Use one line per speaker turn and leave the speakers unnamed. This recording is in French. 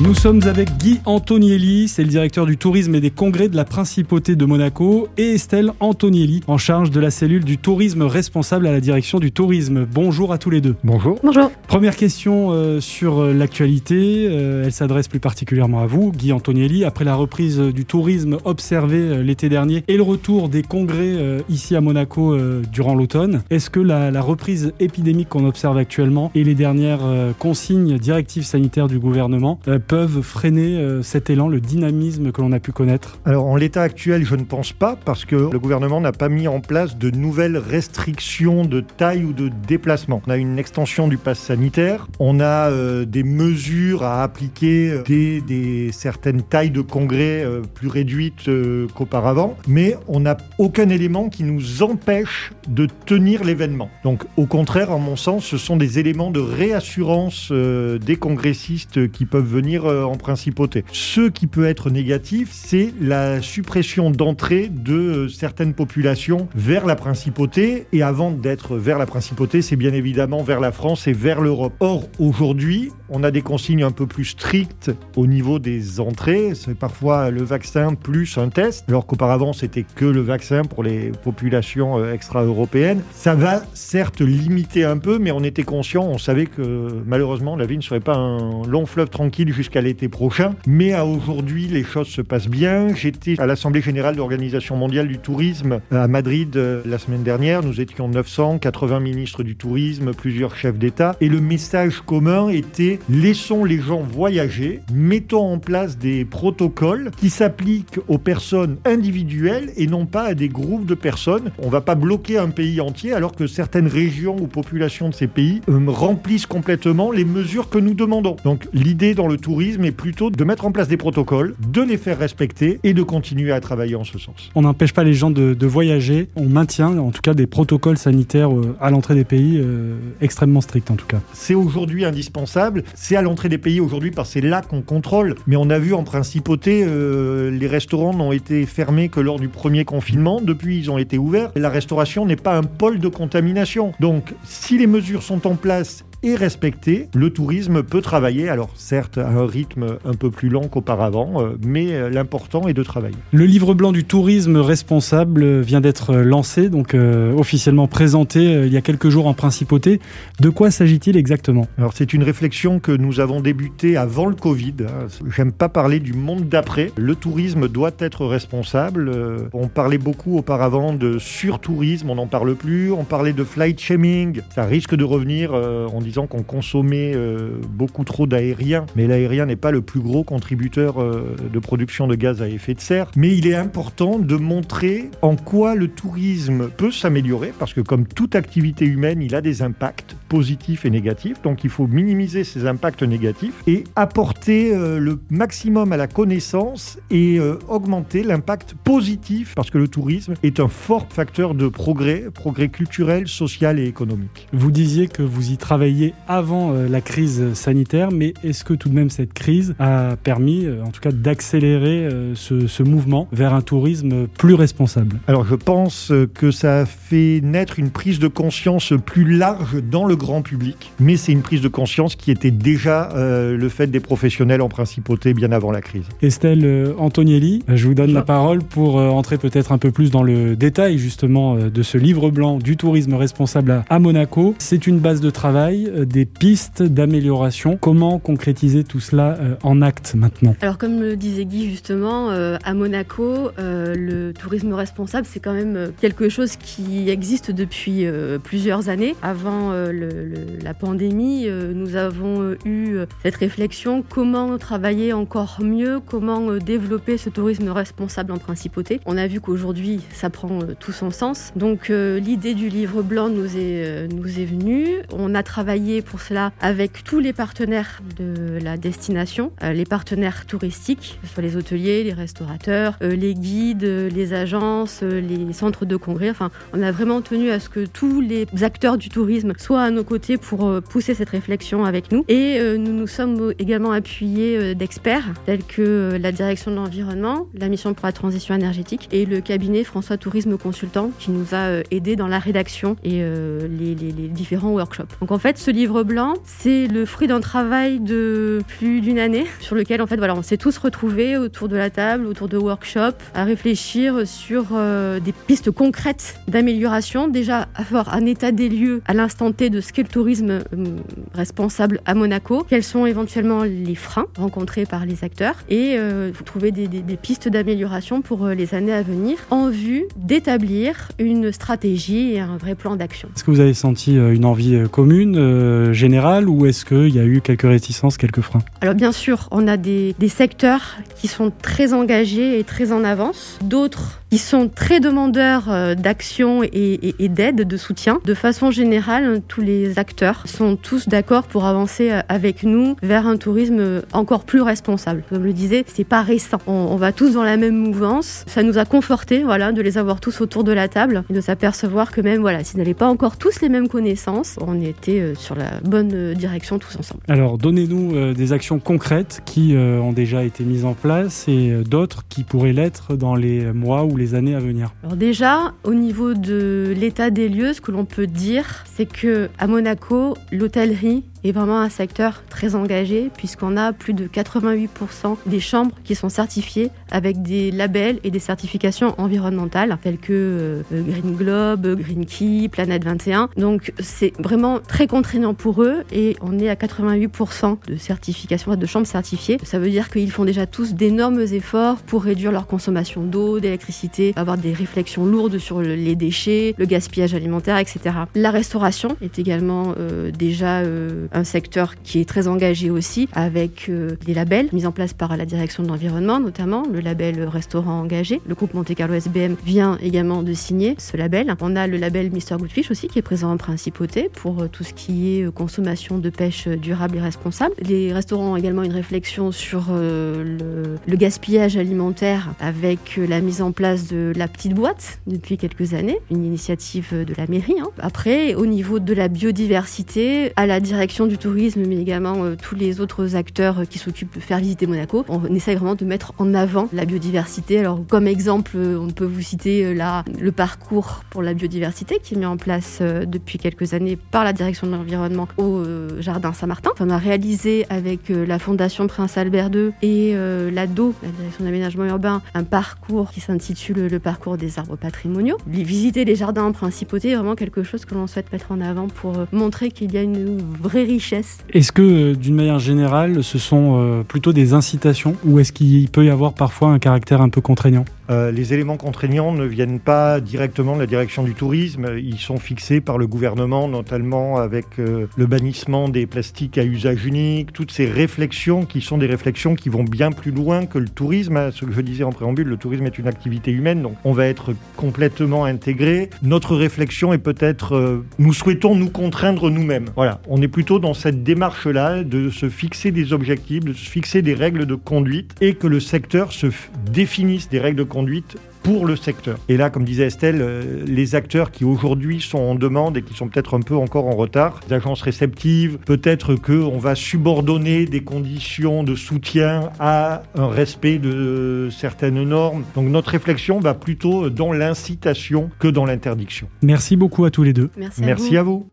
Nous sommes avec Guy Antonielli, c'est le directeur du tourisme et des congrès de la Principauté de Monaco, et Estelle Antonielli, en charge de la cellule du tourisme responsable à la direction du tourisme. Bonjour à tous les deux.
Bonjour.
Bonjour.
Première question euh, sur euh, l'actualité, euh, elle s'adresse plus particulièrement à vous, Guy Antonielli. Après la reprise du tourisme observé euh, l'été dernier et le retour des congrès euh, ici à Monaco euh, durant l'automne, est-ce que la, la reprise épidémique qu'on observe actuellement et les dernières euh, consignes directives sanitaires du gouvernement euh, peuvent freiner euh, cet élan, le dynamisme que l'on a pu connaître
Alors en l'état actuel, je ne pense pas parce que le gouvernement n'a pas mis en place de nouvelles restrictions de taille ou de déplacement. On a une extension du pass sanitaire, on a euh, des mesures à appliquer euh, dès des certaines tailles de congrès plus réduites qu'auparavant, mais on n'a aucun élément qui nous empêche de tenir l'événement. Donc au contraire, en mon sens, ce sont des éléments de réassurance des congressistes qui peuvent venir euh, en principauté. Ce qui peut être négatif, c'est la suppression d'entrée de certaines populations vers la principauté. Et avant d'être vers la principauté, c'est bien évidemment vers la France et vers l'Europe. Or, aujourd'hui, on a des consignes un peu plus strictes au niveau des entrées. C'est parfois le vaccin plus un test, alors qu'auparavant, c'était que le vaccin pour les populations euh, extra-européennes. Ça va certes limiter un peu, mais on était conscient, on savait que malheureusement, la vie ne serait pas un long fleuve tranquille jusqu'à l'été prochain. Mais à aujourd'hui, les choses se passent bien. J'étais à l'Assemblée générale de l'Organisation mondiale du tourisme à Madrid euh, la semaine dernière. Nous étions 980 ministres du tourisme, plusieurs chefs d'État. Et le message commun était laissons les gens voyager, mettons en place des protocoles qui s'appliquent aux personnes individuelles et non pas à des groupes de personnes. On ne va pas bloquer un pays entier alors que certaines régions ou populations de ces pays euh, remplissent complètement les mesures que nous demandons. Donc l'idée dans le tourisme est plutôt de mettre en place des protocoles, de les faire respecter et de continuer à travailler en ce sens.
On n'empêche pas les gens de, de voyager, on maintient en tout cas des protocoles sanitaires euh, à l'entrée des pays euh, extrêmement stricts en tout cas.
C'est aujourd'hui indispensable. C'est à l'entrée des pays aujourd'hui parce que c'est là qu'on contrôle. Mais on a vu en principauté, euh, les restaurants n'ont été fermés que lors du premier confinement. Depuis, ils ont été ouverts. Et la restauration n'est pas un pôle de contamination. Donc, si les mesures sont en place et respectées, le tourisme peut travailler. Alors, certes, à un rythme un peu plus lent qu'auparavant, euh, mais euh, l'important est de travailler.
Le livre blanc du tourisme responsable vient d'être lancé, donc euh, officiellement présenté il y a quelques jours en principauté. De quoi s'agit-il exactement?
Alors c'est une réflexion que nous avons débutée avant le Covid. hein. J'aime pas parler du monde d'après. Le tourisme doit être responsable. On parlait beaucoup auparavant de surtourisme, on n'en parle plus. On parlait de flight shaming. Ça risque de revenir en disant qu'on consommait euh, beaucoup trop d'aérien. Mais l'aérien n'est pas le plus gros contributeur euh, de production de gaz à effet de serre. Mais il est important de montrer en quoi le tourisme peut s'améliorer parce que comme toute activité humaine, il a des impacts positifs et négatifs. Donc il faut minimiser ces impacts négatifs et apporter euh, le maximum à la connaissance et augmenter l'impact positif parce que le tourisme est un fort facteur de progrès, progrès culturel, social et économique.
Vous disiez que vous y avant euh, la crise sanitaire, mais est-ce que tout de même cette crise a permis, euh, en tout cas, d'accélérer euh, ce, ce mouvement vers un tourisme plus responsable?
Alors je pense que ça a fait naître une prise de conscience plus large dans le grand public, mais c'est une prise de conscience qui était déjà euh, le fait des professionnels en principauté bien avant la crise.
Estelle euh, Antonielli, je vous donne la parole pour euh, entrer peut-être un peu plus dans le détail justement euh, de ce livre blanc du tourisme responsable à, à Monaco. C'est une base de travail, euh, des pistes d'amélioration. Comment concrétiser tout cela euh, en actes maintenant?
Alors comme le disait Guy justement, euh, à Monaco, le tourisme responsable, c'est quand même quelque chose qui existe depuis plusieurs années. Avant la pandémie, nous avons eu cette réflexion comment travailler encore mieux, comment développer ce tourisme responsable en principauté. On a vu qu'aujourd'hui, ça prend tout son sens. Donc l'idée du livre blanc nous est, nous est venue. On a travaillé pour cela avec tous les partenaires de la destination, euh, les partenaires touristiques, que ce soit les hôteliers, les restaurateurs, euh, les guides, euh, les agences, les centres de congrès. Enfin, on a vraiment tenu à ce que tous les acteurs du tourisme soient à nos côtés pour pousser cette réflexion avec nous. Et nous nous sommes également appuyés d'experts tels que la direction de l'environnement, la mission pour la transition énergétique et le cabinet François Tourisme Consultant qui nous a aidés dans la rédaction et les- les différents workshops. Donc en fait, ce livre blanc, c'est le fruit d'un travail de plus d'une année sur lequel en fait voilà, on s'est tous retrouvés autour de la table, autour de workshops, à réfléchir sur euh, des pistes concrètes d'amélioration. Déjà avoir un état des lieux à l'instant T de ce qu'est le tourisme euh, responsable à Monaco, quels sont éventuellement les freins rencontrés par les acteurs? Et euh, trouver des, des pistes d'amélioration pour les années à venir en vue d'établir une stratégie et un vrai plan d'action.
Est-ce que vous avez senti une envie commune, générale, ou est-ce qu'il y a eu quelques réticences, quelques freins?
Alors bien sûr, on a des, secteurs qui sont très engagés et très en avance, d'autres qui sont très demandeurs euh, d'action et, d'aide, de soutien. De façon générale, tous les acteurs sont tous d'accord pour avancer euh, avec nous vers un tourisme encore plus responsable. Comme je le disais, c'est pas récent. On, va tous dans la même mouvance. Ça nous a conforté, voilà, de les avoir tous autour de la table et de s'apercevoir que même, voilà, s'ils n'avaient pas encore tous les mêmes connaissances, on était euh, sur la bonne direction tous ensemble.
Alors, donnez-nous des actions concrètes qui ont déjà été mises en place et d'autres qui pourraient l'être dans les mois ou les années à venir
Alors déjà, au niveau de l'état des lieux, ce que l'on peut dire, c'est que à Monaco, l'hôtellerie est vraiment un secteur très engagé puisqu'on a plus de 88% des chambres qui sont certifiées avec des labels et des certifications environnementales telles que euh, Green Globe, Green Key, Planète 21. Donc c'est vraiment très contraignant pour eux et on est à 88% de certification de chambres certifiées. Ça veut dire qu'ils font déjà tous d'énormes efforts pour réduire leur consommation d'eau, d'électricité, avoir des réflexions lourdes sur les déchets, le gaspillage alimentaire, etc. La restauration est également euh, déjà euh, un secteur qui est très engagé aussi avec euh, des labels mis en place par la direction de l'environnement, notamment le label restaurant engagé. Le groupe Monte Carlo SBM vient également de signer ce label. On a le label Mr Goodfish aussi qui est présent en principauté pour euh, tout ce qui est euh, consommation de pêche durable et responsable. Les restaurants ont également une réflexion sur le, gaspillage alimentaire avec la mise en place de la petite boîte depuis quelques années, une initiative de la mairie. Hein. Après, au niveau de la biodiversité, à la direction du tourisme, mais également euh, tous les autres acteurs euh, qui s'occupent de faire visiter Monaco. On essaye vraiment de mettre en avant la biodiversité. Alors, comme exemple, euh, on peut vous citer là le parcours pour la biodiversité qui est mis en place depuis quelques années par la direction de l'environnement au jardin Saint-Martin. On a réalisé avec la Fondation Prince Albert II et l'ADO, la direction d'aménagement urbain, un parcours qui s'intitule le parcours des arbres patrimoniaux. Visiter les jardins en principauté est vraiment quelque chose que l'on souhaite mettre en avant pour montrer qu'il y a une vraie
est-ce que, euh, d'une manière générale, ce sont euh, plutôt des incitations ou est-ce qu'il peut y avoir parfois un caractère un peu contraignant?
Euh, les éléments contraignants ne viennent pas directement de la direction du tourisme. Ils sont fixés par le gouvernement, notamment avec le bannissement des plastiques à usage unique. Toutes ces réflexions qui sont des réflexions qui vont bien plus loin que le tourisme. Ce que je disais en préambule, le tourisme est une activité humaine, donc on va être complètement intégré. Notre réflexion est peut-être, nous souhaitons nous contraindre nous-mêmes. Voilà, on est plutôt dans cette démarche-là de se fixer des objectifs, de se fixer des règles de conduite et que le secteur se définisse des règles de conduite pour le secteur. Et là, comme disait Estelle, euh, les acteurs qui aujourd'hui sont en demande et qui sont peut-être un peu encore en retard, les agences réceptives, peut-être qu'on va subordonner des conditions de soutien à un respect de certaines normes. Donc notre réflexion va plutôt dans l'incitation que dans l'interdiction.
Merci beaucoup à tous les deux.
Merci à vous.